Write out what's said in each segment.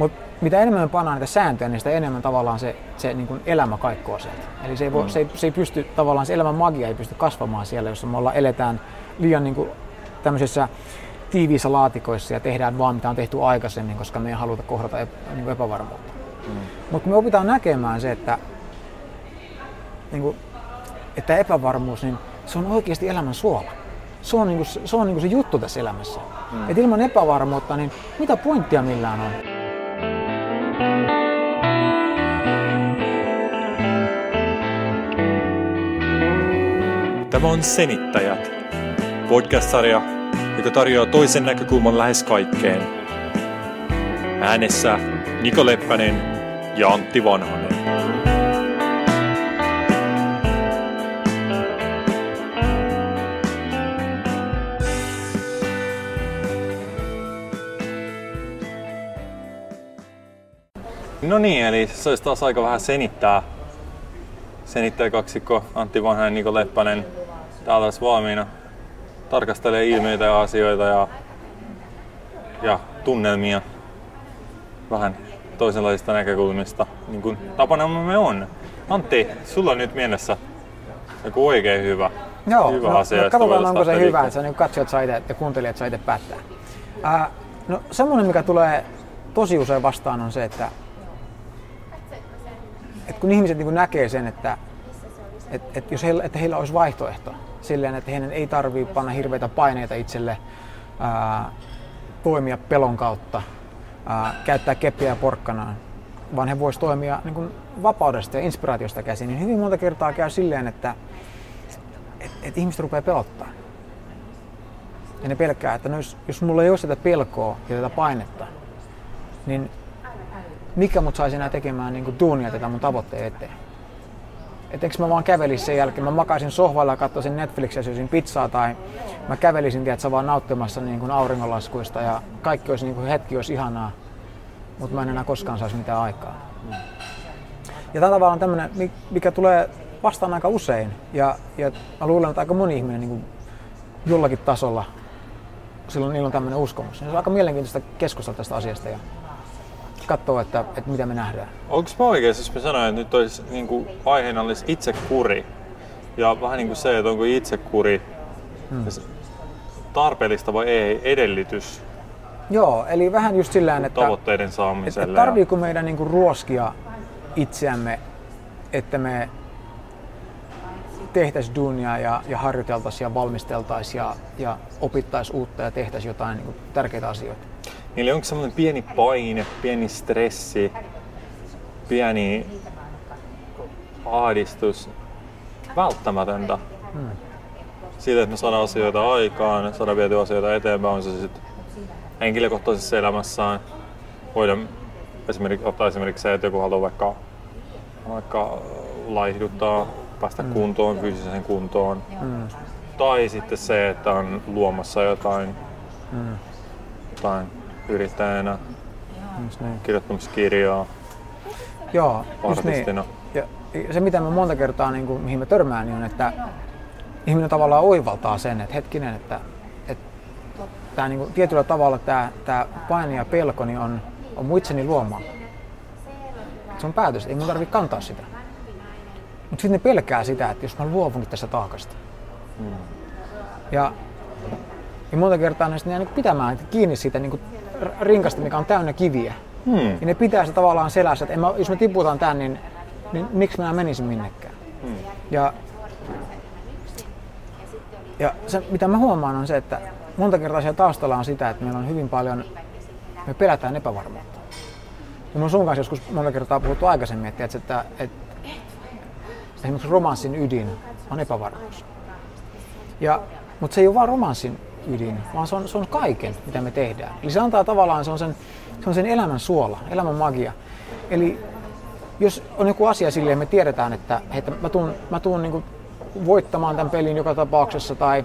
Mutta mitä enemmän me pannaan niitä sääntöjä, niin sitä enemmän tavallaan se, se niin kuin elämä kaikkoa sieltä. Eli se ei, voi, mm. se, ei, se ei pysty, tavallaan se elämän magia ei pysty kasvamaan siellä, jos me ollaan, eletään liian niin kuin, tämmöisissä tiiviissä laatikoissa ja tehdään vaan mitä on tehty aikaisemmin, koska me ei haluta kohdata niin kuin epävarmuutta. Mm. Mutta me opitaan näkemään se, että, niin kuin, että epävarmuus, niin se on oikeasti elämän suola. Se on, niin kuin, se, on niin kuin se juttu tässä elämässä. Mm. Et ilman epävarmuutta, niin mitä pointtia millään on? Tämä on Senittäjät, podcast-sarja, joka tarjoaa toisen näkökulman lähes kaikkeen. Äänessä Niko Leppänen ja Antti Vanhanen. No niin, eli se olisi taas aika vähän senittää. Senittää kaksikko Antti Vanhanen ja Niko Leppänen täällä olisi valmiina. Tarkastelee ilmiöitä ja asioita ja, ja tunnelmia vähän toisenlaisista näkökulmista, niin kuin tapana me on. Antti, sulla on nyt mielessä joku oikein hyvä, Joo, hyvä no, asia. No, katsotaan onko se hyvä, että se niin katsojat saa itse, ja kuuntelijat saa itse päättää. Äh, no semmoinen, mikä tulee tosi usein vastaan on se, että, että kun ihmiset niin näkee sen, että, että, että, jos heillä, että heillä olisi vaihtoehto, silleen, että heidän ei tarvitse panna hirveitä paineita itselle, ää, toimia pelon kautta, ää, käyttää keppiä ja porkkanaan, vaan he voisivat toimia niin kuin vapaudesta ja inspiraatiosta käsin, niin hyvin monta kertaa käy silleen, että et, et ihmiset rupeaa pelottaa. Ja ne pelkää, että no jos, jos mulla ei ole sitä pelkoa ja tätä painetta, niin mikä mut saisi enää tekemään niin kuin duunia tätä mun tavoitteen eteen? Että eikö mä vaan kävelisin sen jälkeen, mä makaisin sohvalla ja katsoisin Netflixiä, syösin pizzaa tai mä kävelisin, tiedätkö, vaan nauttimassa niin kuin auringonlaskuista ja kaikki olisi niin kuin hetki olisi ihanaa, mutta mä en enää koskaan saisi mitään aikaa. Ja tämä tavallaan tämmöinen, mikä tulee vastaan aika usein ja, ja mä luulen, että aika moni ihminen niin kuin jollakin tasolla silloin niillä on tämmöinen uskomus. Se on aika mielenkiintoista keskustella tästä asiasta ja katsoa, että, että mitä me nähdään. Onko mä oikeassa, jos mä sanoin, että nyt olisi niin kuin, aiheena olisi itsekuri ja vähän niin kuin se, että onko itsekuri hmm. tarpeellista vai ei edellytys Joo, eli vähän just sillä että tavoitteiden saamiselle. Että tarviiko meidän niin kuin ruoskia itseämme, että me tehtäisiin duunia ja, ja harjoiteltaisiin ja valmisteltaisiin ja, ja opittaisiin uutta ja tehtäisiin jotain niin kuin, tärkeitä asioita. Eli onko semmoinen pieni paine, pieni stressi, pieni ahdistus välttämätöntä hmm. siitä, että me saadaan asioita aikaan, saadaan vietyä asioita eteenpäin, on se sitten henkilökohtaisessa elämässään. Voidaan esimerkiksi, ottaa esimerkiksi se, että joku haluaa vaikka, vaikka laihduttaa, päästä hmm. kuntoon, fyysiseen kuntoon. Hmm. Tai sitten se, että on luomassa jotain, hmm. jotain yrittäjänä, niin. kirjoittamassa kirjaa, Joo, just niin. Ja se mitä mä monta kertaa, niin kuin, mihin mä törmään, niin on, että ihminen tavallaan oivaltaa sen, että hetkinen, että, että tämä, niin kuin, tietyllä tavalla tämä, tämä paine ja pelko niin on, on mun itseni luomaa. Se on päätös, ei mun tarvitse kantaa sitä. Mutta sitten ne pelkää sitä, että jos mä luovun tästä taakasta. Mm. Ja, ja monta kertaa ne sitten niin pitämään kiinni siitä niin kuin rinkasta, mikä on täynnä kiviä. Hmm. Ja ne pitää se tavallaan selässä, että mä, jos me tiputan tän, niin, niin miksi mä menisin minnekään. Hmm. Ja, ja se, mitä mä huomaan on se, että monta kertaa siellä taustalla on sitä, että meillä on hyvin paljon, me pelätään epävarmuutta. Ja mun sun kanssa joskus monta kertaa puhuttu aikaisemmin, että, että, että, että esimerkiksi romanssin ydin on epävarmuus. Ja, mutta se ei ole vaan romanssin ydin, vaan se on, se on kaiken, mitä me tehdään. Eli se antaa tavallaan, se on sen, se on sen elämän suola, elämän magia. Eli jos on joku asia silleen, me tiedetään, että, että mä tuun, mä tuun niin voittamaan tämän pelin joka tapauksessa, tai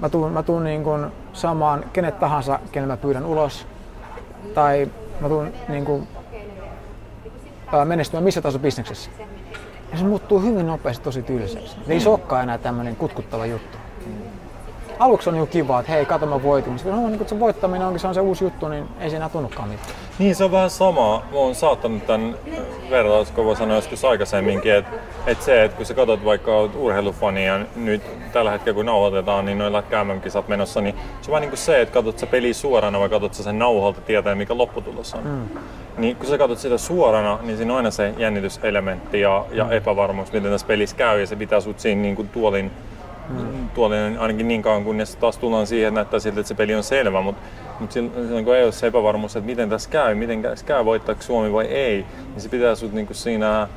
mä tuun, mä tuun niin kuin saamaan kenet tahansa, kenen mä pyydän ulos, tai mä tuun niin kuin, menestymään missä tahansa bisneksessä. Ja se muuttuu hyvin nopeasti tosi tylsäksi. Ei se olekaan enää tämmöinen kutkuttava juttu aluksi on jo kiva, että hei, kato mä voitin. Sitten no, niin se voittaminen onkin se on se uusi juttu, niin ei se enää tunnukaan mitään. Niin, se on vähän sama. Mä oon saattanut tämän vertauskuvan sanoa joskus aikaisemminkin, että et se, että kun sä katsot vaikka oot urheilufani ja nyt tällä hetkellä kun nauhoitetaan, niin noilla MM-kisat menossa, niin se on vähän niin kuin se, että katsot sä peli suorana vai katsot sä sen nauhalta tietää, mikä lopputulos on. Mm. Niin kun sä katsot sitä suorana, niin siinä on aina se jännityselementti ja, ja mm. epävarmuus, miten tässä pelissä käy ja se pitää sut siinä niin kuin tuolin mm. tuolin ainakin niin kauan, kunnes taas tullaan siihen, että näyttää siltä, että se peli on selvä, mutta mutta silloin kun ei ole se epävarmuus, että miten tässä käy, miten tässä käy, voittaako Suomi vai ei, niin se pitää sut niinku siinä,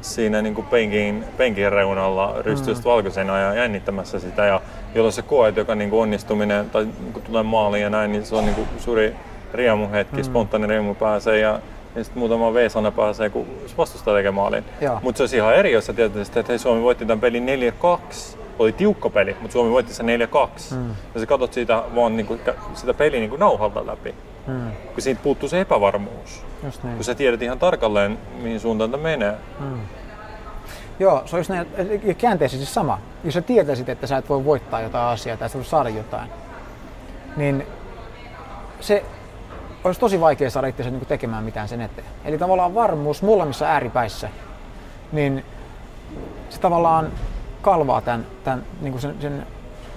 siinä niinku penkin, penkin reunalla rystystä mm. valkoisena ja jännittämässä sitä. Ja jolloin se koet, joka niinku onnistuminen tai niinku tulee maaliin ja näin, niin se on niinku suuri riemuhetki, mm. spontaani riemu pääsee ja ja sitten muutama V-sana pääsee, kun vastustaja tekee maalin. Mutta se olisi ihan eri, jos sä tietysti, että hei, Suomi voitti tämän pelin 4-2 oli tiukka peli, mutta Suomi voitti sen 4-2. Mm. Ja sä katsot siitä vaan niinku, sitä peliä niinku nauhalta läpi. Mm. Kun siitä puuttuu se epävarmuus. Just niin. Kun sä tiedät ihan tarkalleen, mihin suuntaan tämä menee. Mm. Joo, se olisi näin, ja käänteessä siis sama. Jos sä tietäisit, että sä et voi voittaa jotain asiaa tai sä voi saada jotain, niin se olisi tosi vaikea saada itse niin tekemään mitään sen eteen. Eli tavallaan varmuus molemmissa ääripäissä, niin se tavallaan kalvaa tämän, tämän niin kuin sen, sen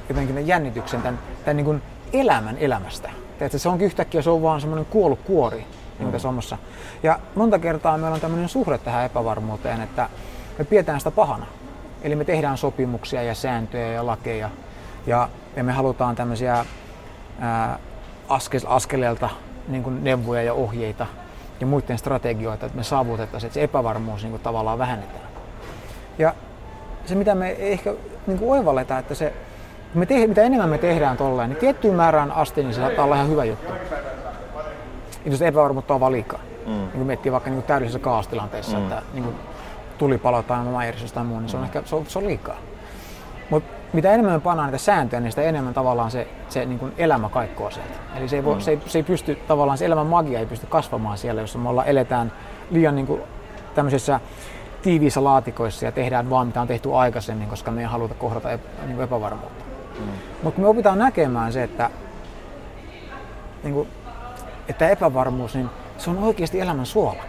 jotenkin den jännityksen, tämän, tämän niin kuin elämän elämästä. Teetkö, se onkin yhtäkkiä se on vaan semmoinen kuollut kuori niin tässä hommassa. Ja monta kertaa meillä on tämmöinen suhde tähän epävarmuuteen, että me pidetään sitä pahana. Eli me tehdään sopimuksia ja sääntöjä ja lakeja ja, ja me halutaan tämmöisiä ää, askel, askeleelta niin kuin neuvoja ja ohjeita ja muiden strategioita, että me saavutettaisiin, että se epävarmuus niin kuin tavallaan vähennetään. Ja se mitä me ehkä niin kuin oivalletaan, että se, me te, mitä enemmän me tehdään tolleen, niin tiettyyn määrään asti niin se saattaa olla ihan hyvä juttu. Ja jos epävarmuutta on vaan liikaa. Mm. Niin kun miettii vaikka niin kuin täydellisessä kaastilanteessa, mm. että niin kuin tulipalo tai mairissa tai muu, niin se on mm. ehkä se on, se on liikaa. Mutta mitä enemmän me pannaan niitä sääntöjä, niin sitä enemmän tavallaan se, se niin kuin elämä kaikkoa sieltä. Eli se ei, voi, mm. se, ei, se ei pysty, tavallaan se elämän magia ei pysty kasvamaan siellä, jos me ollaan, eletään liian niin kuin, tämmöisessä tiiviissä laatikoissa ja tehdään vaan mitä on tehty aikaisemmin, koska me ei haluta kohdata niin epävarmuutta. Mm. Mutta me opitaan näkemään se, että, niin kuin, että epävarmuus, niin se on oikeasti elämän suola.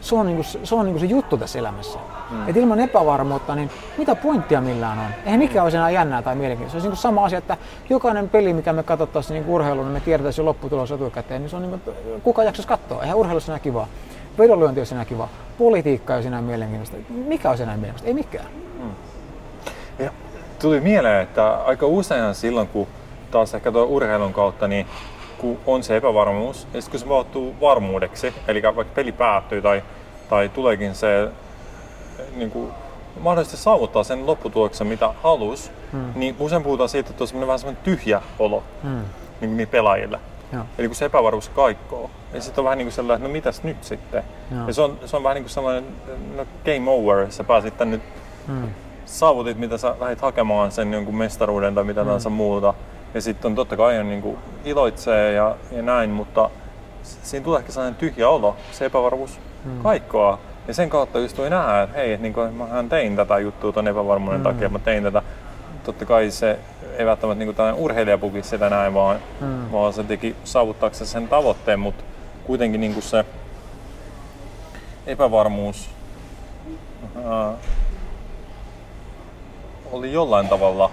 Se on, niin kuin, se, on niin kuin se juttu tässä elämässä. Mm. Et ilman epävarmuutta, niin mitä pointtia millään on? Eihän mikään olisi enää jännää tai mielenkiintoista. Se olisi niin sama asia, että jokainen peli, mikä me katsottaisiin niin urheiluun, niin me tiedettäisiin jo lopputulos etukäteen, niin se on niin kuin, kuka jaksaisi katsoa? Eihän urheilussa enää kivaa vedonlyönti olisi enää kiva, politiikka olisi enää mielenkiintoista. Mikä olisi enää mielenkiintoista? Ei mikään. Hmm. Ja tuli mieleen, että aika usein silloin, kun taas ehkä tuo urheilun kautta, niin kun on se epävarmuus, ja sitten kun se muuttuu varmuudeksi, eli vaikka peli päättyy tai, tai tuleekin se niin kuin, mahdollisesti saavuttaa sen lopputuloksen, mitä halus, hmm. niin usein puhutaan siitä, että on vähän semmoinen tyhjä olo hmm. niin, niin pelaajille. Joo. Eli kun se epävarmuus kaikkoo, ja sitten on vähän niin kuin sellainen, että no mitäs nyt sitten? Joo. Ja se on, se on vähän niin kuin sellainen no game over, sä pääsit tänne nyt, hmm. saavutit mitä sä lähdit hakemaan sen jonkun mestaruuden tai mitä hmm. tahansa muuta. Ja sitten on totta kai niin kuin iloitsee ja, ja näin, mutta siinä tulee ehkä sellainen tyhjä olo, se epävarmuus hmm. kaikkoa. Ja sen kautta just voi nähdä, että hei, että niin kuin, mä tein tätä juttua ton epävarmuuden hmm. takia, mä tein tätä. Totta kai se ei välttämättä niin tällainen urheilijapuki sitä näin, vaan, mm. vaan se teki saavuttaakseen sen tavoitteen, mutta kuitenkin niin kuin se epävarmuus ää, oli jollain tavalla,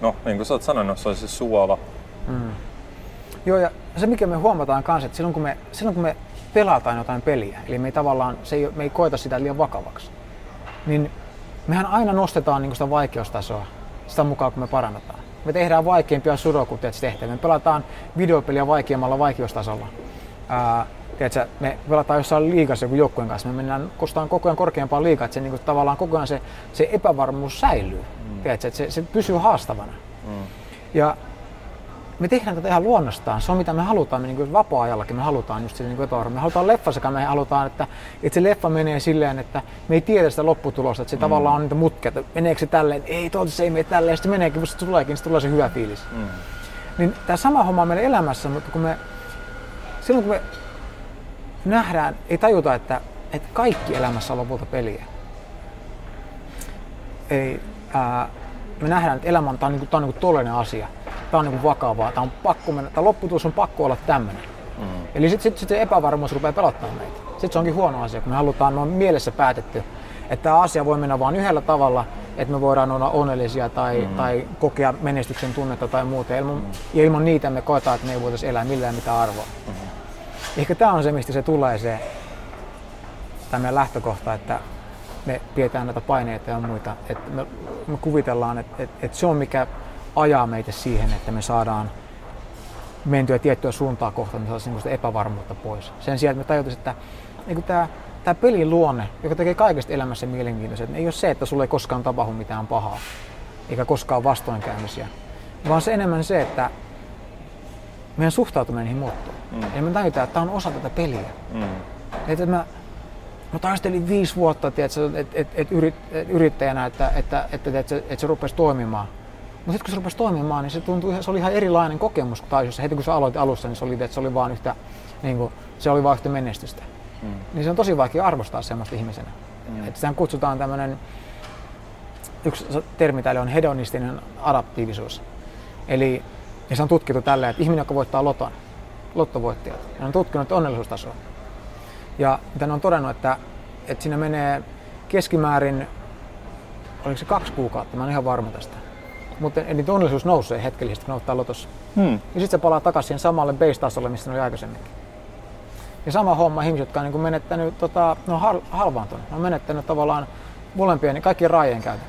no niin kuin sä oot sanonut, se oli se suola. Mm. Joo, ja se mikä me huomataan kanssa, että silloin kun me, silloin kun me pelataan jotain peliä, eli me ei tavallaan, se ei, me ei koeta sitä liian vakavaksi, niin mehän aina nostetaan niin sitä vaikeustasoa sitä mukaan, kun me parannetaan. Me tehdään vaikeimpia sudoku-tehtäviä. Me pelataan videopeliä vaikeimmalla vaikeustasolla. Ää, tiedätkö, me pelataan jossain liigassa joku joukkueen kanssa, me mennään kostaan koko ajan korkeampaan liigaan, että se niin kuin, tavallaan koko ajan se, se epävarmuus säilyy. Mm. Tiedätkö, että se, se pysyy haastavana. Mm. Ja me tehdään tätä ihan luonnostaan. Se on mitä me halutaan, me niin vapaa-ajallakin me halutaan just niin epävarma. Me halutaan leffassakaan, me halutaan, että, että se leffa menee silleen, että me ei tiedä sitä lopputulosta, että se mm. tavallaan on niitä mutkia, että meneekö se tälleen, ei tuolta se ei mene tälleen, sitten se meneekin, mutta se tuleekin, sitten tulee se hyvä fiilis. Mm. Niin tämä sama homma on meidän elämässä, mutta kun me, silloin kun me nähdään, ei tajuta, että, että kaikki elämässä on lopulta peliä. Ei, ää, me nähdään, että elämä on, tämä on, niin kuin, tämä on niin kuin asia tämä on niin vakavaa, tämä on pakko mennä, tämä lopputulos on pakko olla tämmöinen. Mm. Eli sitten sit, sit se epävarmuus rupeaa pelottaa meitä. Sitten se onkin huono asia, kun me halutaan, me on mielessä päätetty, että tämä asia voi mennä vain yhdellä tavalla, että me voidaan olla onnellisia tai, mm. tai kokea menestyksen tunnetta tai muuta. Ilman, mm. Ja ilman niitä me koetaan, että me ei voitaisiin elää millään mitään arvoa. Mm. Ehkä tämä on se, mistä se tulee se tämä meidän lähtökohta, että me pidetään näitä paineita ja muita. Että me, me kuvitellaan, että, että, että se on mikä ajaa meitä siihen, että me saadaan mentyä tiettyä suuntaa kohtaan, niin saadaan sitä epävarmuutta pois. Sen sijaan, että me tajutaan, että niin tämä, tämä pelin luonne, joka tekee kaikesta elämässä mielenkiintoisen, ei ole se, että sulle ei koskaan tapahdu mitään pahaa, eikä koskaan vastoinkäymisiä, vaan se enemmän se, että meidän suhtautuminen niihin muuttuu. Mm. Ja me tajutaan, että tämä on osa tätä peliä. Mm. Että mä, mä taistelin viisi vuotta että et, et, et, yrit, et, yrittäjänä, että, että, että, että, että, että se rupesi toimimaan. Mutta sitten kun se rupesi toimimaan, niin se, tuntui, se oli ihan erilainen kokemus kuin taisi, heti kun sä aloitit alussa, niin se oli, että se oli vain yhtä, niin kuin, se oli vain yhtä menestystä. Mm. Niin se on tosi vaikea arvostaa semmoista ihmisenä. Mm. Että sitä kutsutaan tämmöinen, yksi termi täällä on hedonistinen adaptiivisuus. Eli ja se on tutkittu tällä, että ihminen, joka voittaa loton, lottovoittajat, ne on tutkinut onnellisuustasoa. Ja mitä ne on todennut, että, että siinä menee keskimäärin, oliko se kaksi kuukautta, mä en ihan varma tästä. Mutta niitä onnellisuus nousee hetkellisesti, kun ne ottaa lotossa. Hmm. Ja sitten se palaa takaisin siihen samalle base-tasolle, missä ne oli aikaisemminkin. Ja sama homma ihmiset, jotka on niin menettänyt, tota, no hal, halvaantunut, ne on menettänyt tavallaan molempien, niin kaikkien raajien käytön.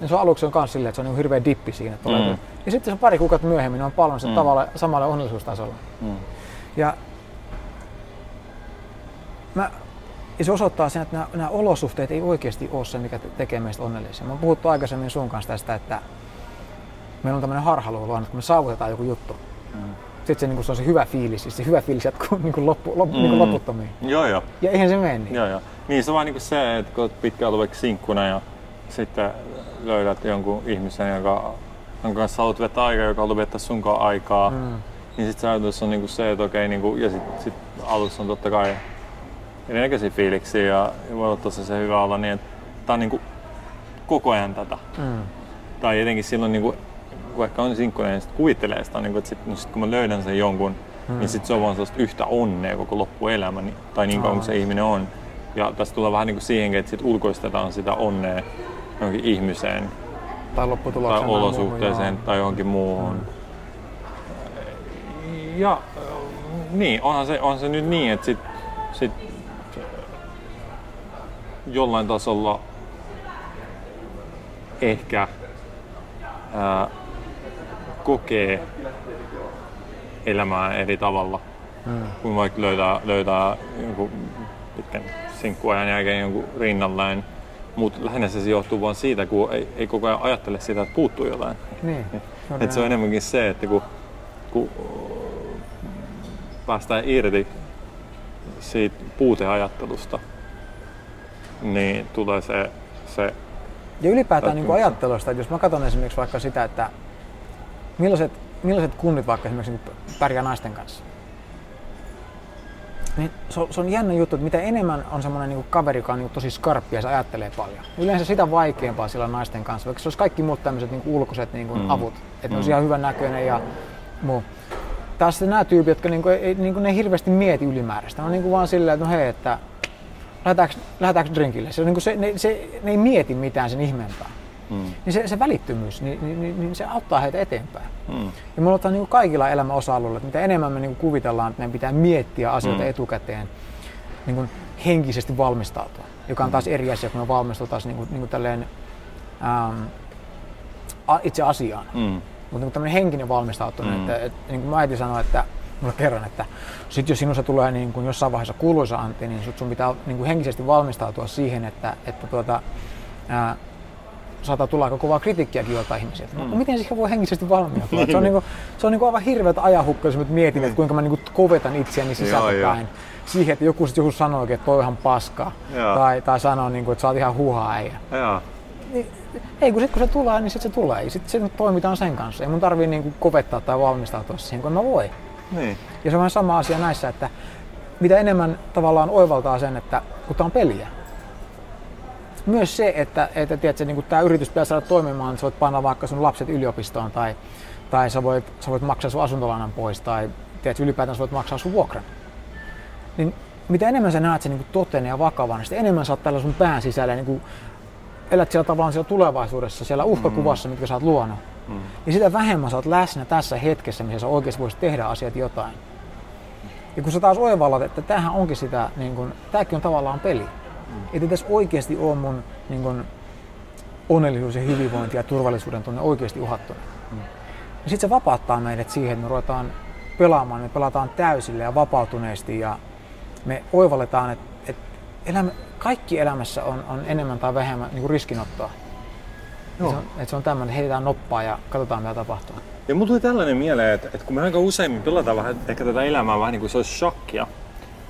Ja se on aluksi on myös silleen, että se on niin hirveä dippi siinä. Tulee. Mm. Ja sitten se pari kuukautta myöhemmin ne on palannut mm. tavalla, samalle onnellisuustasolle. Mm. Ja mä, ja se osoittaa sen, että nämä, nämä olosuhteet ei oikeasti ole se, mikä tekee meistä onnellisia. Mä oon puhuttu aikaisemmin sun kanssa tästä, että meillä on tämmöinen harhaluulo, että kun me saavutetaan joku juttu, mm. sitten se, niin kuin, se on se hyvä fiilis, siis se hyvä fiilis jatkuu niin kuin loppu, loppu, mm. niin kuin loputtomiin. Joo, joo. Ja eihän se mene niin. Joo, joo. Niin se on vaan niin kuin se, että kun olet pitkään ollut vaikka sinkkuna ja sitten löydät jonkun ihmisen, joka, jonka kanssa haluat viettää aikaa, joka haluaa viettää sunkaan aikaa, mm. niin sitten se ajatus on niinku se, että okei, niinku, ja sitten sit alussa on totta kai erinäköisiä fiiliksiä ja, ja voi olla tosi se hyvä olla niin, että tää on niinku koko ajan tätä. Mm. Tai jotenkin silloin, niinku, kun ehkä on sinkkuinen, niin kuvittelee sitä, niinku, että sit, no sit kun mä löydän sen jonkun, mm. niin sit se on vaan sellaista yhtä onnea koko loppuelämä, niin, tai niin kauan kuin se ihminen on. Ja tässä tulee vähän niin kuin siihenkin, että sit ulkoistetaan sitä onnea johonkin ihmiseen tai, tai olosuhteeseen muuhun, tai johonkin muuhun. Mm. Ja niin, onhan se, onhan se nyt niin, että sit, sit jollain tasolla ehkä ää, kokee elämää eri tavalla. Mm. Kun vaikka löytää, löytää jonkun pitkän sinkkuajan jälkeen jonkun rinnalleen, mutta lähinnä se johtuu vain siitä, kun ei, ei koko ajan ajattele sitä, että puuttuu jotain. Niin. Et se on enemmänkin se, että kun, kun päästään irti siitä puuteajattelusta, niin tulee se... se ja ylipäätään niin ajattelusta, että jos mä katson esimerkiksi vaikka sitä, että millaiset, millaiset kunnit vaikka esimerkiksi pärjää naisten kanssa, niin se on, se on jännä juttu, että mitä enemmän on semmoinen niin kaveri, joka on niin tosi skarppi ja se ajattelee paljon. Yleensä sitä vaikeampaa sillä naisten kanssa, vaikka se olisi kaikki muut tämmöiset niin ulkoiset niin mm. avut, että mm. ne olisi ihan hyvän näköinen ja muu. Taas nämä tyypit, jotka niin kuin, ei, niin kuin, ne ei hirveästi mieti ylimääräistä. Ne on niin kuin vaan silleen, että no hei, että lähdetäänkö, lähdetäänkö drinkille. Se, niin kuin se, ne, se, ne ei mieti mitään sen ihmeempää. Mm. Niin se, se välittymys, niin, niin, niin, niin se auttaa heitä eteenpäin. Mm. Ja me luotaan niin kaikilla elämän osa-alueilla, että mitä enemmän me niin kuvitellaan, että meidän pitää miettiä asioita mm. etukäteen, niin kuin henkisesti valmistautua, joka on taas eri asia, kun me valmistutaan niin kuin, niin kuin tälleen, ähm, itse asiaan. Mm. Mutta niin tämmöinen henkinen valmistautuminen, mm. että, että niin kuin äiti sanoi, että mulle kerran, että sit jos sinussa tulee niin kuin jossain vaiheessa kuuluisa anti, niin sun pitää niin kuin henkisesti valmistautua siihen, että, että tuota, ää, saattaa tulla aika kovaa kritiikkiäkin joiltain ihmisiltä. Mm. No, miten siihen voi henkisesti valmistautua? se on, niinku, se on niinku aivan hirveätä ajanhukkaa, jos mietin, että kuinka mä niinku kovetan itseäni sisältäpäin. Siihen, että joku, joku sanoo, että toi on ihan paskaa. Tai, tai sanoo, niinku, että sä oot ihan huhaa äijä. Niin, ei, kun sit kun se tulee, niin sit se tulee. Sitten sit toimitaan sen kanssa. Ei mun tarvii niinku kovettaa tai valmistautua siihen, kun mä voi. Niin. Ja se on vähän sama asia näissä, että mitä enemmän tavallaan oivaltaa sen, että kun tää on peliä, myös se, että, että tiedätkö, niin tämä yritys pitää saada toimimaan, että sä voit panna vaikka sun lapset yliopistoon tai, tai sä, voit, sä voit maksaa sun asuntolainan pois tai, tiedät, ylipäätään sä voit maksaa sun vuokran. Niin mitä enemmän sä näet sen niin toteen ja vakavana, niin sitä enemmän sä oot tällä sun pään sisällä niin kuin elät siellä tavallaan siellä tulevaisuudessa, siellä uhkakuvassa, mm. mitkä sä oot luonut. Mm. Niin sitä vähemmän sä oot läsnä tässä hetkessä, missä sä oikeasti voisit tehdä asiat jotain. Ja kun sä taas oivallat, että tämähän onkin sitä, niin kun, tämäkin on tavallaan peli. Mm. Että tässä oikeasti on mun niin kun, onnellisuus ja hyvinvointi ja turvallisuuden tunne oikeasti uhattuna. Mm. Ja sitten se vapauttaa meidät siihen, että me ruvetaan pelaamaan, me pelataan täysille ja vapautuneesti ja me oivalletaan, että, että elämä, kaikki elämässä on, on enemmän tai vähemmän niin kuin riskinottoa. Joo. Se on, että se on tämmöinen, heitetään noppaa ja katsotaan mitä tapahtuu. Ja mulla tuli tällainen mieleen, että, että kun me aika usein pelataan vähän ehkä tätä elämää vähän niin kuin se olisi shakkia,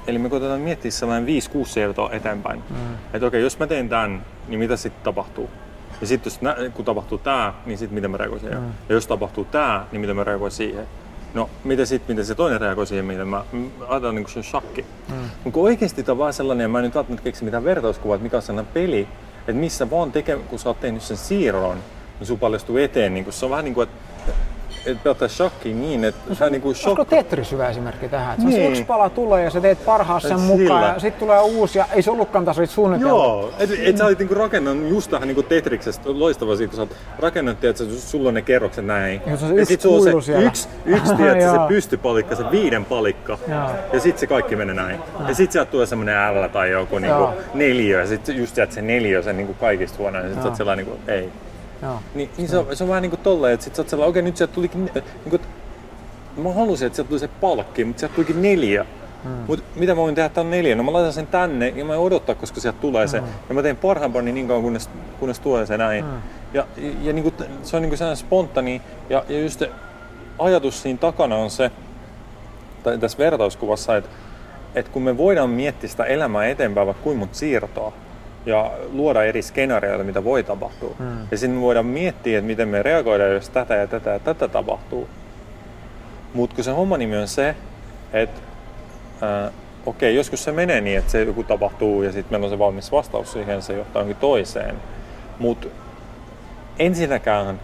Eli me koitetaan miettiä sellainen 5-6 siirtoa eteenpäin. Mm. Että okei, jos mä teen tämän, niin mitä sitten tapahtuu? Ja sitten jos nä- kun tapahtuu tämä, niin sitten miten mä reagoin siihen? Mm. Ja jos tapahtuu tämä, niin miten mä reagoin siihen? No, mitä sitten, miten se toinen reagoi siihen, miten mä ajatellaan niin kuin se shakki. Mm. Mutta oikeasti tämä on vaan sellainen, mä en nyt välttämättä keksi mitään vertauskuvaa, että mikä on sellainen peli, että missä vaan tekee, kun sä oot tehnyt sen siirron, niin sun paljastuu eteen. Niin se on vähän niin kuin, että et pelata shakki niin, että no, sä niinku shok... Olisiko Tetris hyvä esimerkki tähän? Että niin. yksi pala tulee ja sä teet parhaassa sen mukaan ja sitten tulee uusi ja ei se ollutkaan taas suunnitelma. Joo, et, et sä olit niinku rakennanut just tähän niinku Tetriksestä loistava siitä, kun sä oot rakennanut, että sulla on ne kerrokset näin. Ja, se ja sit sulla on se yksi, yksi tiedät, se pystypalikka, se viiden palikka. Joo. Ja sitten se kaikki menee näin. Joo. Ja sitten sieltä tulee semmonen L tai joku niinku neljö ja sitten just sieltä se neljö sen niinku kaikista huonoin. Ja sitten sä oot sellainen niinku, ei Joo. Niin, niin se, on, se on vähän niin kuin tolleen, että sit sä oot sellainen, okei okay, nyt sieltä tulikin, niin kuin, mä halusin, että sieltä tuli se palkki, mutta sieltä tulikin neljä. Hmm. Mutta mitä mä voin tehdä tämän neljä? No mä laitan sen tänne ja mä odottaa, koska sieltä tulee se. Hmm. Ja mä teen parhaampani niin kauan, kunnes, kunnes tulee se näin. Hmm. Ja, ja, ja niin kuin, se on niin kuin sellainen spontani. Ja, ja just ajatus siinä takana on se, tai tässä vertauskuvassa, että, että kun me voidaan miettiä sitä elämää eteenpäin vaikka kuin monta siirtoa, ja luoda eri skenaarioita, mitä voi tapahtua. Hmm. Ja sitten me voidaan miettiä, että miten me reagoidaan, jos tätä ja tätä ja tätä tapahtuu. Mutta kun se homma nimi on se, että äh, okei, okay, joskus se menee niin, että se joku tapahtuu ja sitten meillä on se valmis vastaus siihen, se johtaa johonkin toiseen. Mutta ensinnäkään,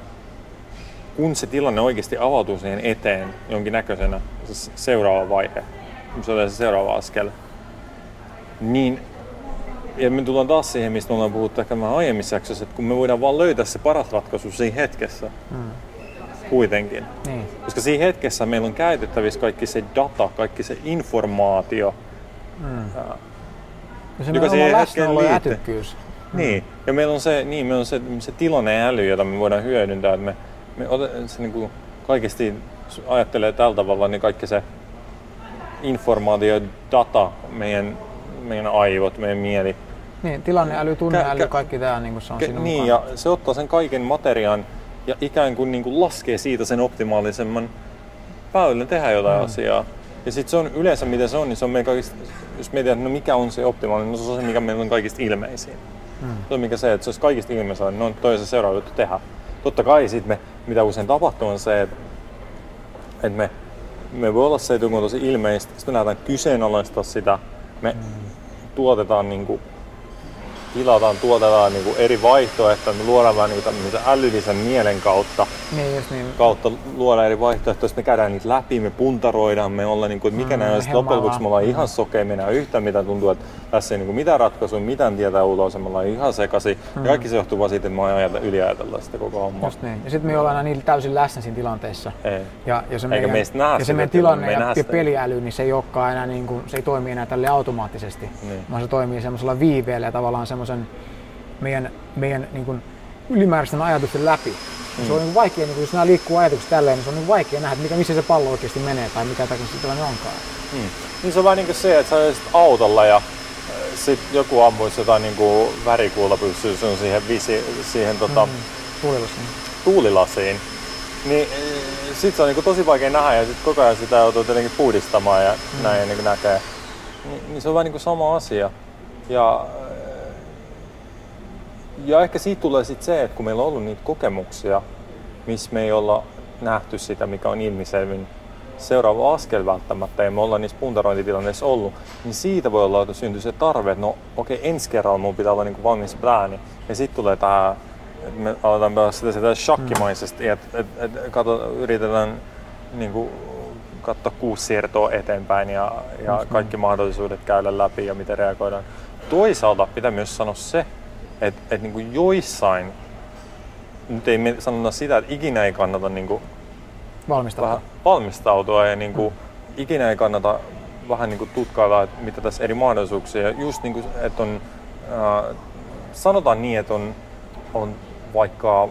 kun se tilanne oikeasti avautuu siihen eteen jonkinnäköisenä, se seuraava vaihe, se on se seuraava askel, niin ja me tullaan taas siihen, mistä me ollaan puhuttu ehkä vähän aiemmissa jaksoissa, että kun me voidaan vaan löytää se paras ratkaisu siinä hetkessä. Mm. Kuitenkin. Niin. Koska siinä hetkessä meillä on käytettävissä kaikki se data, kaikki se informaatio. Mm. ja se joka siihen hetkeen liittyy. Niin, mm. ja meillä on se, niin, meillä on se, se tilanne äly, jota me voidaan hyödyntää. Että me, me ote, se, niin kuin, kaikesti ajattelee tällä tavalla, niin kaikki se informaatio, data, meidän, meidän aivot, meidän mieli, niin, tilanneäly, tunneäly, kä- kaikki tämä niin se on siinä Niin, mukana. ja se ottaa sen kaiken materiaan ja ikään kuin, niin kuin laskee siitä sen optimaalisemman väylän tehdä jotain mm. asiaa. Ja sitten se on yleensä, mitä se on, niin se on meidän kaikista, jos mietitään, no mikä on se optimaalinen, no se on se, mikä meillä on kaikista ilmeisin. Mm. Se on mikä se, että se olisi kaikista ilmeisin, niin on toi se seuraava juttu tehdä. Totta kai sit me, mitä usein tapahtuu, on se, että, että me, me voi olla se, että on tosi ilmeistä, sitten me lähdetään kyseenalaistaa sitä, me mm. tuotetaan niin kuin, tilataan, tuotetaan niin kuin eri vaihtoehtoja, me luodaan vähän niin kuin älyllisen mielen kautta, niin, just niin. kautta luodaan eri vaihtoehtoja, me käydään niitä läpi, me puntaroidaan, me ollaan niin kuin, mikä mm, näin, loppujen lopuksi me ollaan mm. ihan sokea, me enää yhtään mitä tuntuu, että tässä ei niin kuin mitään ratkaisua, mitään tietää ulos, me ollaan ihan sekasi. Mm. Ja kaikki se johtuu vaan siitä, että me ajatella, yliajatellaan sitä koko hommaa. Just niin. Ja sitten me ollaan aina niin täysin läsnä siinä tilanteessa. Ei. Ja, ja se meidän, meistä nähdä ja se meidän tilanne me ja, ja peliäly, niin se ei olekaan enää niin kuin, se ei toimi enää tälle automaattisesti, niin. vaan se toimii semmoisella viiveellä ja tavallaan semmoisen meidän, meidän niin kuin ylimääräisten ajatusten läpi. Mm. Se on niin vaikea, niin jos nämä liikkuu ajatukset tälleen, niin se on niin vaikea nähdä, mikä, missä se pallo oikeasti menee tai mikä se tilanne onkaan. Mm. Niin se on vähän niin kuin se, että sä olisit autolla ja äh, sit joku ampuisi jotain niin kuin värikuulla pystyy sun siihen, visi, siihen tota, mm. tuulilasiin. tuulilasiin. Niin äh, sit se on niin tosi vaikea nähdä ja sit koko ajan sitä joutuu tietenkin puhdistamaan ja mm. näin niin näkee. Niin, niin se on vähän niin kuin sama asia. Ja ja ehkä siitä tulee sitten se, että kun meillä on ollut niitä kokemuksia, missä me ei olla nähty sitä, mikä on ilmiselvin seuraava askel välttämättä, ja me ollaan niissä puntarointitilanteissa ollut, niin siitä voi olla, että syntyy se tarve, että no okei, okay, ensi kerralla mun pitää olla niin kuin valmis plääni. Ja sitten tulee tämä, että me aletaan pelata sitä, sitä shakkimaisesti, että et, et, kato, yritetään niin kuin katsoa kuusi siirtoa eteenpäin ja, ja kaikki mahdollisuudet käydä läpi ja miten reagoidaan. Toisaalta pitää myös sanoa se, että, että niin kuin joissain, nyt ei sanota sitä, että ikinä ei kannata niin kuin valmistautua. Vähän valmistautua ja niin kuin, mm. ikinä ei kannata vähän niin kuin tutkailla, että mitä tässä eri mahdollisuuksia. Just niin kuin, että on, äh, sanotaan niin, että on, on vaikka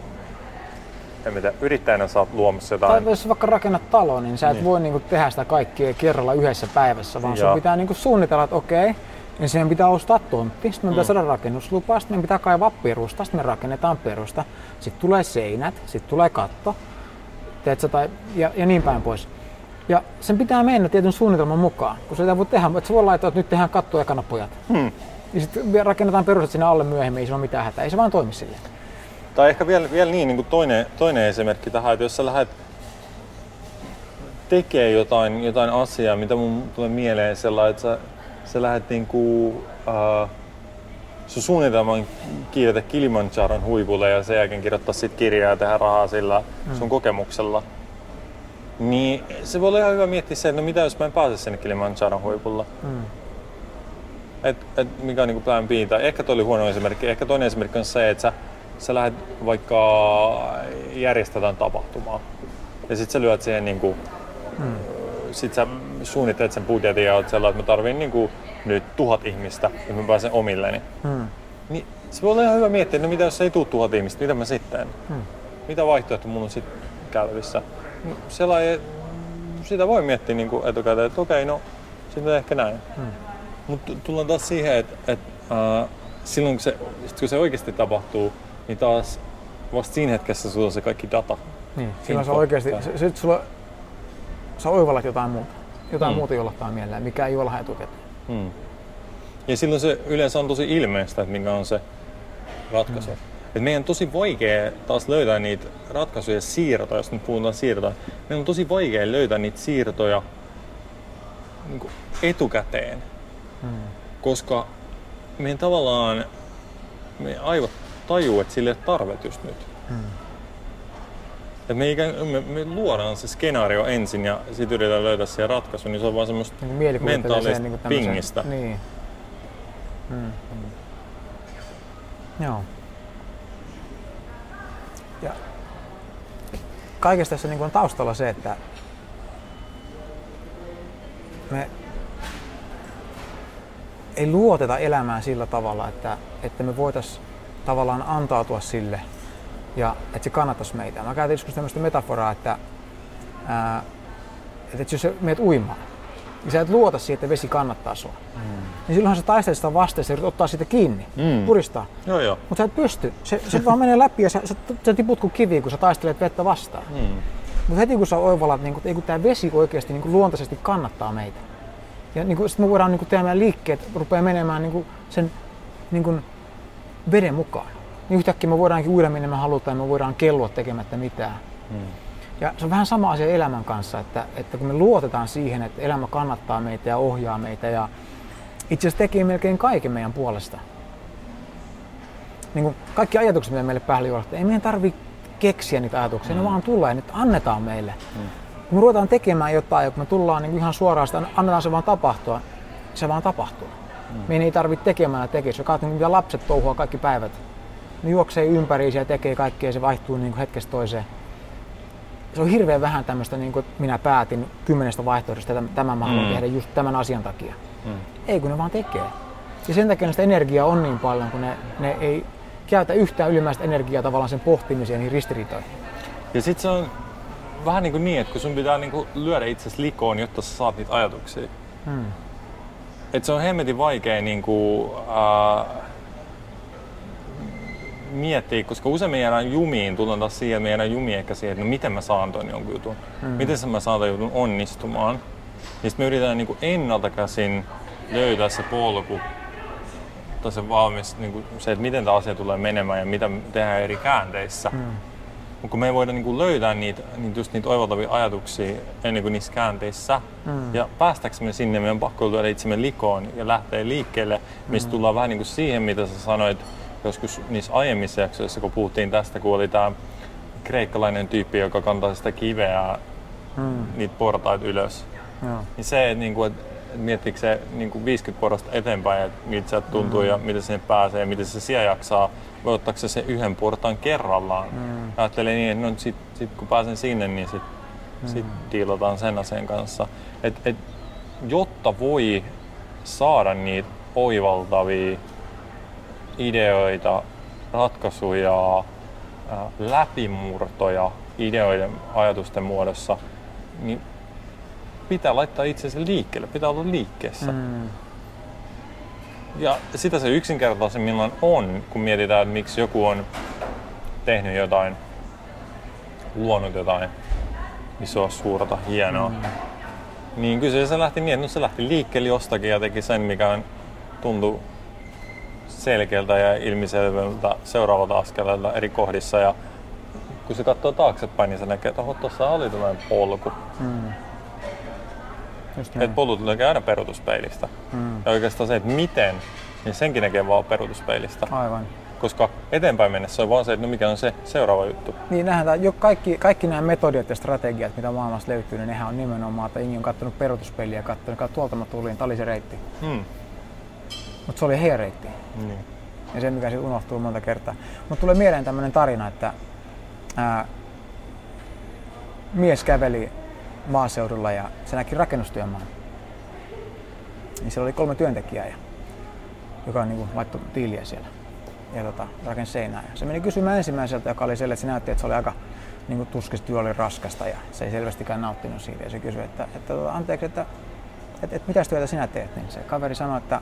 en tiedä, yrittäjänä sä oot luomassa jotain. Tai jos vaikka rakennat talo, niin sä et niin. voi niinku tehdä sitä kaikkia kerralla yhdessä päivässä, vaan ja. sun pitää niinku suunnitella, että okei, niin siihen pitää ostaa tontti, sitten me pitää mm. saada rakennuslupa, sitten me pitää kaivaa perusta, sitten me rakennetaan perusta, sitten tulee seinät, sitten tulee katto, teetkö, tai, ja, ja niin päin pois. Ja sen pitää mennä tietyn suunnitelman mukaan, kun sitä voi tehdä, että se voi laittaa, että nyt tehdään katto ekana pojat. Hmm. Ja sitten rakennetaan perustat sinne alle myöhemmin, ei se ole mitään hätää, ei se vaan toimi silleen. Tai ehkä vielä, vielä niin, niin kuin toinen, toinen esimerkki tähän, että jos sä lähdet tekee jotain, jotain asiaa, mitä mun tulee mieleen sellainen, että sä, sä lähdet niin kuin, uh, sun suunnitelma on kiivetä Kilimanjaron huipulle ja sen jälkeen kirjoittaa sit kirjaa ja tehdä rahaa sillä mm. sun kokemuksella. Niin se voi olla ihan hyvä miettiä se, että no mitä jos mä en pääse sinne Kilimanjaron huipulla. Mm. Et, et mikä on niin plan B. Tai ehkä toi oli huono esimerkki. Ehkä toinen esimerkki on se, että sä, sä lähdet vaikka järjestetään tapahtumaa. Ja sit sä lyöt siihen niin kuin, mm. sit sä suunnittelet sen budjetin ja oot sellainen, että mä tarviin niin kuin, nyt tuhat ihmistä ja mä pääsen omilleni. Mm. Niin se voi olla ihan hyvä miettiä, että no mitä jos ei tule tuhat ihmistä, mitä mä sitten? Mm. Mitä vaihtoehtoja mun on sitten käytävissä? No, sellainen, sitä voi miettiä niin kuin etukäteen, että okei, no sitten ehkä näin. Mm. Mutta tullaan taas siihen, että, että äh, silloin kun se, kun se oikeasti tapahtuu, niin taas vasta siinä hetkessä sulla on se kaikki data. Niin, silloin se oikeasti, sitten sulla, sä oivallat jotain muuta. Jotain mm. muuta jollottaa mieleen, mikä ei olla etukäteen. Mm. Ja silloin se yleensä on tosi ilmeistä, että mikä on se ratkaisu. Mm. Et meidän on tosi vaikea taas löytää niitä ratkaisuja ja siirtoja, jos nyt puhutaan siirtoja. Meidän on tosi vaikea löytää niitä siirtoja niin etukäteen, mm. koska meidän tavallaan me aivot tajuu, että sille ei tarvet just nyt. Mm. Et me, ikään, me, me luodaan se skenaario ensin ja sitten yritetään löytää siihen ratkaisu, niin se on vaan semmoista niin mentaalista niin pingistä. Niin. Mm. Mm. Joo. Ja kaikessa tässä niin on taustalla se, että me ei luoteta elämään sillä tavalla, että, että me voitaisiin tavallaan antautua sille – ja että se kannattaisi meitä. Mä käytän joskus tämmöistä metaforaa, että, ää, että jos sä meet uimaan, niin sä et luota siihen, että vesi kannattaa sua. Mm. Niin silloinhan sä taistelet sitä vastaan ja ottaa sitä kiinni, mm. puristaa. Joo, joo. Mutta sä et pysty. Se, se vaan menee läpi ja sä, sä, sä tiput kuin kiviin, kun sä taistelet vettä vastaan. Mm. Mutta heti kun sä oivallat, niin että tämä vesi oikeasti niin luontaisesti kannattaa meitä. Ja niin sitten me voidaan niin tehdä meidän liikkeet, rupeaa menemään niin sen niin veden mukaan niin yhtäkkiä me voidaankin uida minne me halutaan ja me voidaan kellua tekemättä mitään. Hmm. Ja se on vähän sama asia elämän kanssa, että, että kun me luotetaan siihen, että elämä kannattaa meitä ja ohjaa meitä ja itse asiassa tekee melkein kaiken meidän puolesta. Niin kuin kaikki ajatukset, mitä meille päälle juolahtaa, ei meidän tarvitse keksiä niitä ajatuksia, mm. ne vaan tulee, nyt annetaan meille. Mm. Kun me ruvetaan tekemään jotain ja kun me tullaan niin ihan suoraan sitä, annetaan se vaan tapahtua, se vaan tapahtuu. Mm. Meidän ei tarvitse tekemään tekemään. Jos katsot, mitä lapset touhua kaikki päivät, ne juoksee ympäri ja tekee kaikkea ja se vaihtuu niin kuin hetkestä toiseen. Se on hirveän vähän tämmöistä, niin kuin minä päätin kymmenestä vaihtoehdosta, että tämän mä haluan mm. tehdä just tämän asian takia. Mm. Ei kun ne vaan tekee. Ja sen takia sitä energiaa on niin paljon, kun ne, ne ei käytä yhtään ylimääräistä energiaa tavallaan sen pohtimiseen niin ristiriitoihin. Ja sitten se on vähän niin, kuin niin että kun sun pitää niin kuin lyödä itsesi likoon, jotta sä saat niitä ajatuksia. Hmm. Et se on hemmetin vaikea niin kuin, äh, miettiä, koska usein me jäädään jumiin, tullaan taas siihen, me jäädään jumiin ehkä siihen, että no miten mä saan ton jonkun jutun, mm. miten mä saan ton jutun onnistumaan. Ja sitten me yritetään niin ennalta käsin löytää se polku, tai se valmis, niin kuin se, että miten tämä asia tulee menemään ja mitä tehdään eri käänteissä. Mm. Mutta kun me ei voida niin kuin löytää niitä, niitä, just niitä oivaltavia ajatuksia ennen kuin niissä käänteissä, mm. ja päästäksemme sinne, meidän on pakko lyödä itsemme likoon ja lähteä liikkeelle, mistä mm. tullaan vähän niin kuin siihen, mitä sä sanoit, joskus niissä aiemmissa jaksoissa, kun puhuttiin tästä, kun oli tämä kreikkalainen tyyppi, joka kantaa sitä kiveä hmm. niitä portaita ylös. Joo. Niin se, että, niinku, että miettikö se niinku 50 porrasta eteenpäin, että miltä se tuntuu hmm. ja miten sinne pääsee ja miten se siellä jaksaa, vai ottaako se sen yhden portaan kerrallaan. Hmm. Ajattelee niin, että no, sit, sit, kun pääsen sinne, niin sit, hmm. sit diilataan sen asian kanssa. Et, et, jotta voi saada niitä oivaltavia ideoita, ratkaisuja, läpimurtoja ideoiden, ajatusten muodossa, niin pitää laittaa itsensä liikkeelle, pitää olla liikkeessä. Mm. Ja sitä se yksinkertaisimmillaan on, kun mietitään, että miksi joku on tehnyt jotain, luonut jotain isoa, suurta, hienoa. Mm. Niin kyllä se lähti niin, että no se lähti liikkeelle jostakin ja teki sen, mikä tuntui selkeältä ja ilmiselvältä seuraavalta askeleelta eri kohdissa. Ja kun se katsoo taaksepäin, niin se näkee, että tuossa oli tällainen polku. Mm. Että polut näkee aina peruutuspeilistä. Mm. Ja oikeastaan se, että miten, niin senkin näkee vaan peruutuspeilistä. Aivan. Koska eteenpäin mennessä on vaan se, että no mikä on se seuraava juttu. Niin nähdään, jo kaikki, kaikki nämä metodiat ja strategiat, mitä maailmassa löytyy, niin nehän on nimenomaan, että Ingi on katsonut peruutuspeiliä ja katsonut, että tuolta mä tulin, tämä oli se reitti. Hmm. Mutta se oli heidän reitti. Niin. Ja se, mikä sitten unohtuu monta kertaa. Mutta tulee mieleen tämmöinen tarina, että ää, mies käveli maaseudulla ja se näki rakennustyömaan. Niin siellä oli kolme työntekijää, ja, joka niin kuin, laittoi tiiliä siellä ja tota, rakensi seinää. Ja se meni kysymään ensimmäiseltä, joka oli siellä, että se näytti, että se oli aika niin tuskista työ oli raskasta ja se ei selvästikään nauttinut siitä. Ja se kysyi, että, että tota, anteeksi, että, että, että mitä työtä sinä teet? Niin se kaveri sanoi, että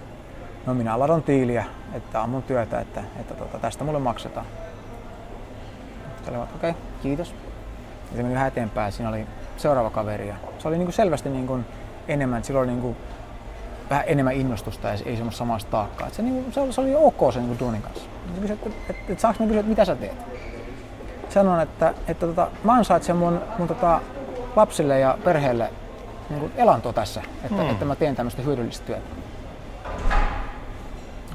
no minä ladon tiiliä, että on mun työtä, että, että tota, tästä mulle maksetaan. Okei, okay, kiitos. Ja se meni vähän eteenpäin, siinä oli seuraava kaveri. Ja se oli niin kuin selvästi niin kuin enemmän, sillä oli niin kuin vähän enemmän innostusta ja ei semmoista samasta taakkaa. Että se, niin kuin, se, oli, se oli ok sen niin duunin kanssa. Se kysyi, että, että, että, saanko mä kysyä, että mitä sä teet? Sanon, että, että tota, mä ansaitsen mun, mun tota, lapsille ja perheelle niin kuin elantoa tässä, että, hmm. että mä teen tämmöistä hyödyllistä työtä.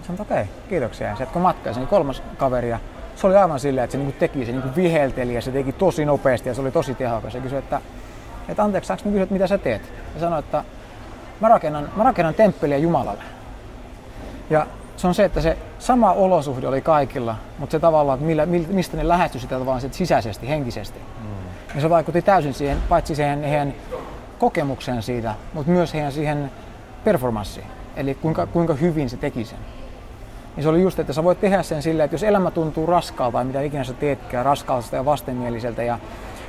Sanoin, okei, okay, kiitoksia. Ja se jatkoi matkaa. Se niin kolmas kaveri ja se oli aivan silleen, että se niin teki, se niin vihelteli ja se teki tosi nopeasti ja se oli tosi tehokas. Se kysyi, että, että anteeksi, saanko kysyä, että mitä sä teet? Ja sanoi, että mä rakennan, mä rakennan temppeliä Jumalalle. Ja se on se, että se sama olosuhde oli kaikilla, mutta se tavallaan, että millä, mistä ne lähestyi sitä vaan sit sisäisesti, henkisesti. Mm. Ja se vaikutti täysin siihen, paitsi siihen heidän kokemukseen siitä, mutta myös heidän siihen performanssiin. Eli kuinka, kuinka hyvin se teki sen. Niin se oli just, että sä voit tehdä sen silleen, että jos elämä tuntuu raskaalta tai mitä ikinä sä teetkään, raskaalta ja vastenmieliseltä, ja,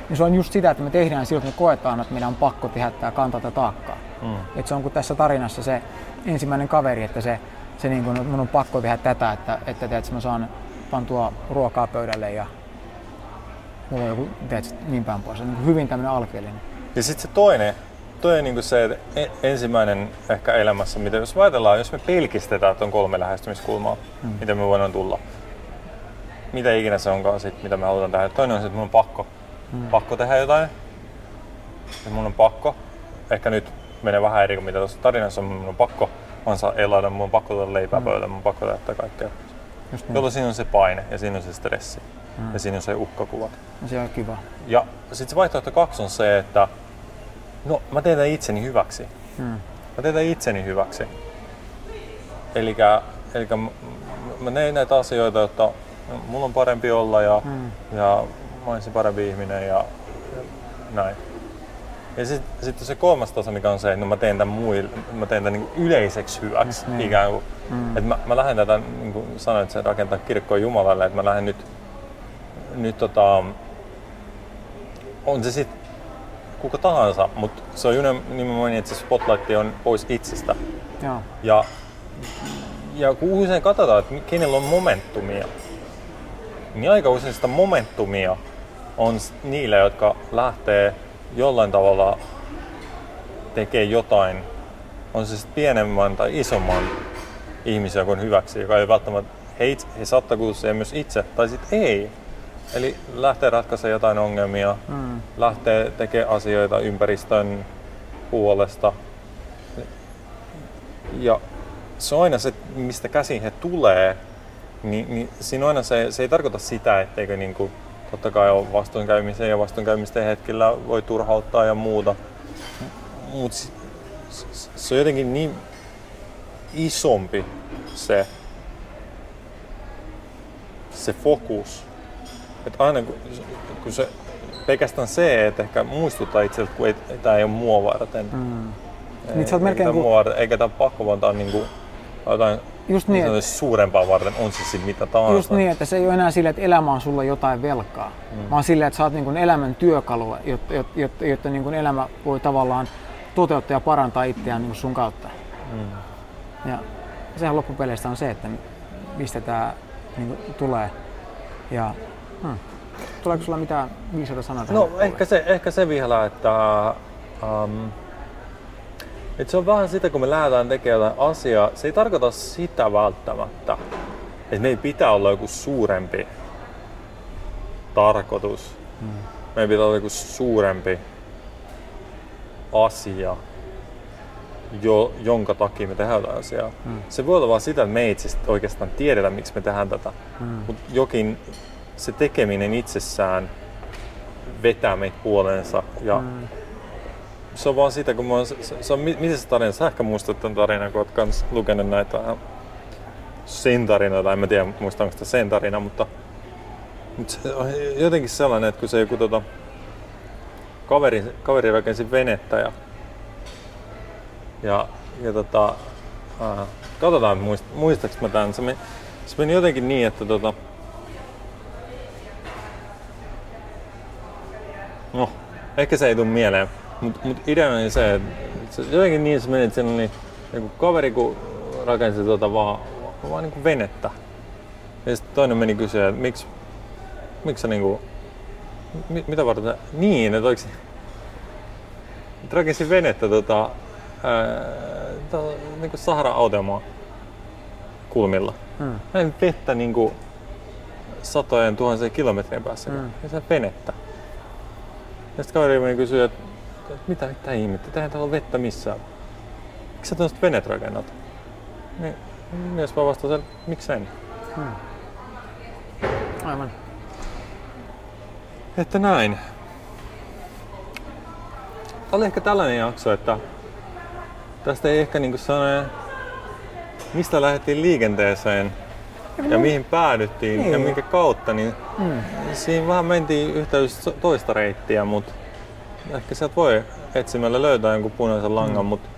niin se on just sitä, että me tehdään silloin, että me koetaan, että meidän on pakko tehdä tämä kantaa tätä taakkaa. Mm. Et se on kuin tässä tarinassa se ensimmäinen kaveri, että se, se niin kuin, mun on pakko tehdä tätä, että, että, että, että mä saan pantua ruokaa pöydälle ja mulla on joku, teet, niin päin pois. Se on niin hyvin tämmöinen alkeellinen. Ja sitten se toinen, toi on niin se että e- ensimmäinen ehkä elämässä, mitä jos ajatellaan, jos me pelkistetään tuon kolme lähestymiskulmaa, mm. mitä me voidaan tulla. Mitä ikinä se onkaan sit, mitä me halutaan tehdä. Toinen on se, että mun on pakko. Mm. Pakko tehdä jotain. Ja mun on pakko. Ehkä nyt menee vähän eri kuin mitä tuossa tarinassa on. Mun on pakko ansaa elada, mun on pakko tuoda leipää mm. pöydälle, mun on pakko tehdä kaikkea. Just niin. Jolloin siinä on se paine ja siinä on se stressi. Mm. Ja siinä on se uhkakuvat. No se on kiva. Ja sitten se vaihtoehto kaksi on se, että No, mä teen tämän itseni hyväksi. Hmm. Mä teen tämän itseni hyväksi. Eli mä teen näitä asioita, jotta mulla on parempi olla ja, hmm. ja mä olisin parempi ihminen ja, ja näin. Ja sitten sit se kolmas tasa, mikä on se, että no mä teen tämän, muille, mä teen tämän niin yleiseksi hyväksi mm, ikään kuin. Mm. Että mä, mä lähden tätä, niin kuin sanoin, että se rakentaa kirkkoa Jumalalle, että mä lähden nyt, nyt tota, on se sitten kuka tahansa, mutta se on nimenomaan niin, että se spotlight on pois itsestä. Ja, ja, ja kun usein katsotaan, että kenellä on momentumia, niin aika usein sitä momentumia on niillä, jotka lähtee jollain tavalla tekee jotain, on se sitten pienemmän tai isomman ihmisen kuin hyväksi, joka ei välttämättä, he, he saattaa kuulla myös itse, tai sitten ei. Eli lähtee ratkaisemaan jotain ongelmia, mm. lähtee tekemään asioita ympäristön puolesta. Ja se on aina se, mistä käsin he tulee, niin, niin siinä aina se, se ei tarkoita sitä, etteikö niinku totta kai on vastoinkäymisen ja vastoinkäymisten hetkellä voi turhauttaa ja muuta. Mutta se on jotenkin niin isompi se, se fokus. Että aina kun, kun se pelkästään se, että ehkä muistuttaa itseltä, kun ei, tämä ei ole mua varten. Mm. Ei, niin sä oot melkein kuin... varten, eikä tämä pakko, vaan tämä on niinku jotain Just niin, että, suurempaa varten, on se sitten mitä tahansa. Just niin, että se ei ole enää sille, että elämä on sulla jotain velkaa, mm. vaan sille, että sä oot niin elämän työkalu, jotta, jotta, jotta, jotta niin elämä voi tavallaan toteuttaa ja parantaa itseään niin sun kautta. Mm. Ja sehän loppupeleistä on se, että mistä tämä niin tulee. Ja, hmm. Tuleeko sulla mitään viisaita sanoa No ehkä se, ehkä se vielä, että um, et se on vähän sitä, kun me lähdetään tekemään jotain asiaa, se ei tarkoita sitä välttämättä, että meidän pitää olla joku suurempi tarkoitus. Hmm. Meidän pitää olla joku suurempi asia, jo, jonka takia me tehdään tätä asiaa. Hmm. Se voi olla vaan sitä, että me ei itse oikeastaan tiedetä, miksi me tehdään tätä. Hmm. Mutta jokin se tekeminen itsessään vetää meitä puoleensa. Ja hmm se on vaan sitä, kun mä oon, se, se on, miten se tarina, sä ehkä muistat tämän tarinan, kun oot kans lukenut näitä sen tarinoita, en mä tiedä muista onko sitä sen tarina, mutta, mutta se on jotenkin sellainen, että kun se joku tota, kaveri, kaveri rakensi venettä ja, ja, ja tota, ää, katsotaan muist, muistaaks mä tämän, se meni, se meni jotenkin niin, että tota, no, ehkä se ei tule mieleen, mutta mut idea on se, että se, jotenkin niin se meni, että siinä oli niin kaveri, kun rakensi tuota vaan, vaan niin venettä. Ja sitten toinen meni kysyä, että miksi, miksi sä niinku, mit, mitä varten, niin, että oliko että rakensi venettä tota, ää, to, niinku Sahara-autelmaa kulmilla. Hmm. Näin vettä niinku satojen tuhansien kilometrien päässä. Hmm. Ja se venettä. Ja sitten kaveri meni kysyä, että mitä, mitä ihmettä, tehdään täällä vettä missään. Miksi sä tällaiset venet rakennat? Niin mies vaan vastasi, että miksen. Hmm. Aivan. Että näin. Tämä oli ehkä tällainen jakso, että tästä ei ehkä niinku sellainen, mistä lähdettiin liikenteeseen ja, mihin päädyttiin niin. ja minkä kautta, niin hmm. siinä vähän mentiin yhtä toista reittiä, mutta ehkä sieltä voi etsimällä löytää jonkun punaisen langan, mm. mutta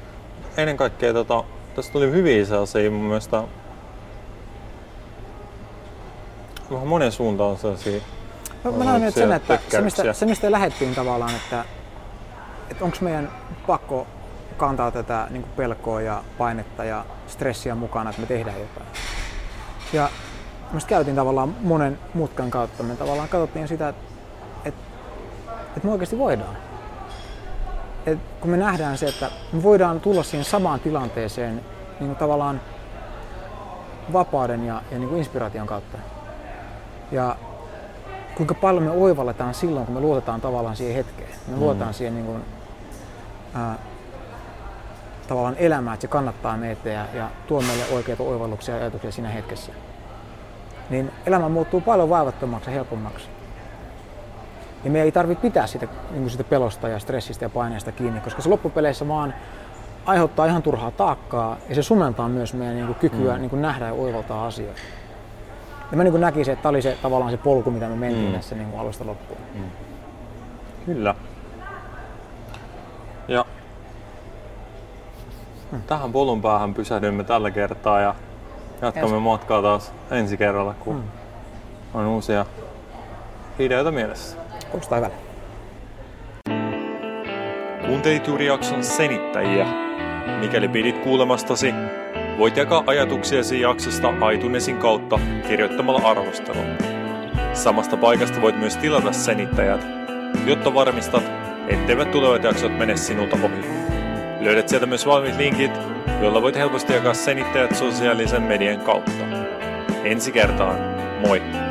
ennen kaikkea tota, tästä tuli hyviä sellaisia mun mielestä vähän monen suuntaan sellaisia No, mä näen nyt sen, että se mistä, se mistä lähdettiin tavallaan, että, että onko meidän pakko kantaa tätä niin pelkoa ja painetta ja stressiä mukana, että me tehdään jotain. Ja me käytiin tavallaan monen mutkan kautta. Me tavallaan katsottiin sitä, että, että, että me oikeasti voidaan et kun me nähdään se, että me voidaan tulla siihen samaan tilanteeseen niin kuin tavallaan vapauden ja, ja niin kuin inspiraation kautta. Ja kuinka paljon me oivalletaan silloin, kun me luotetaan tavallaan siihen hetkeen. Me mm. luotetaan siihen niin kuin, ää, tavallaan elämään, että se kannattaa meitä ja, ja tuo meille oikeita oivalluksia ja ajatuksia siinä hetkessä. Niin elämä muuttuu paljon vaivattomaksi ja helpommaksi. Ja meidän ei tarvitse pitää sitä, niin sitä pelosta ja stressistä ja paineesta kiinni, koska se loppupeleissä vaan aiheuttaa ihan turhaa taakkaa ja se sumentaa myös meidän niin kuin, kykyä mm. niin kuin, nähdä ja oivaltaa asioita. Ja mä niin kuin näkisin, että tämä oli se, tavallaan se polku, mitä me mentiin mm. tässä niin kuin alusta loppuun. Mm. Kyllä. Ja hmm. Tähän polun päähän pysähdymme tällä kertaa ja jatkamme matkaa taas ensi kerralla, kun hmm. on uusia ideoita mielessä. Kuulostaa hyvältä. Kuuntelit juuri jakson senittäjiä. Mikäli pidit kuulemastasi, voit jakaa ajatuksiasi jaksosta iTunesin kautta kirjoittamalla arvostelun. Samasta paikasta voit myös tilata senittäjät, jotta varmistat, etteivät tulevat jaksot mene sinulta ohi. Löydät sieltä myös valmiit linkit, joilla voit helposti jakaa senittäjät sosiaalisen median kautta. Ensi kertaan, moi!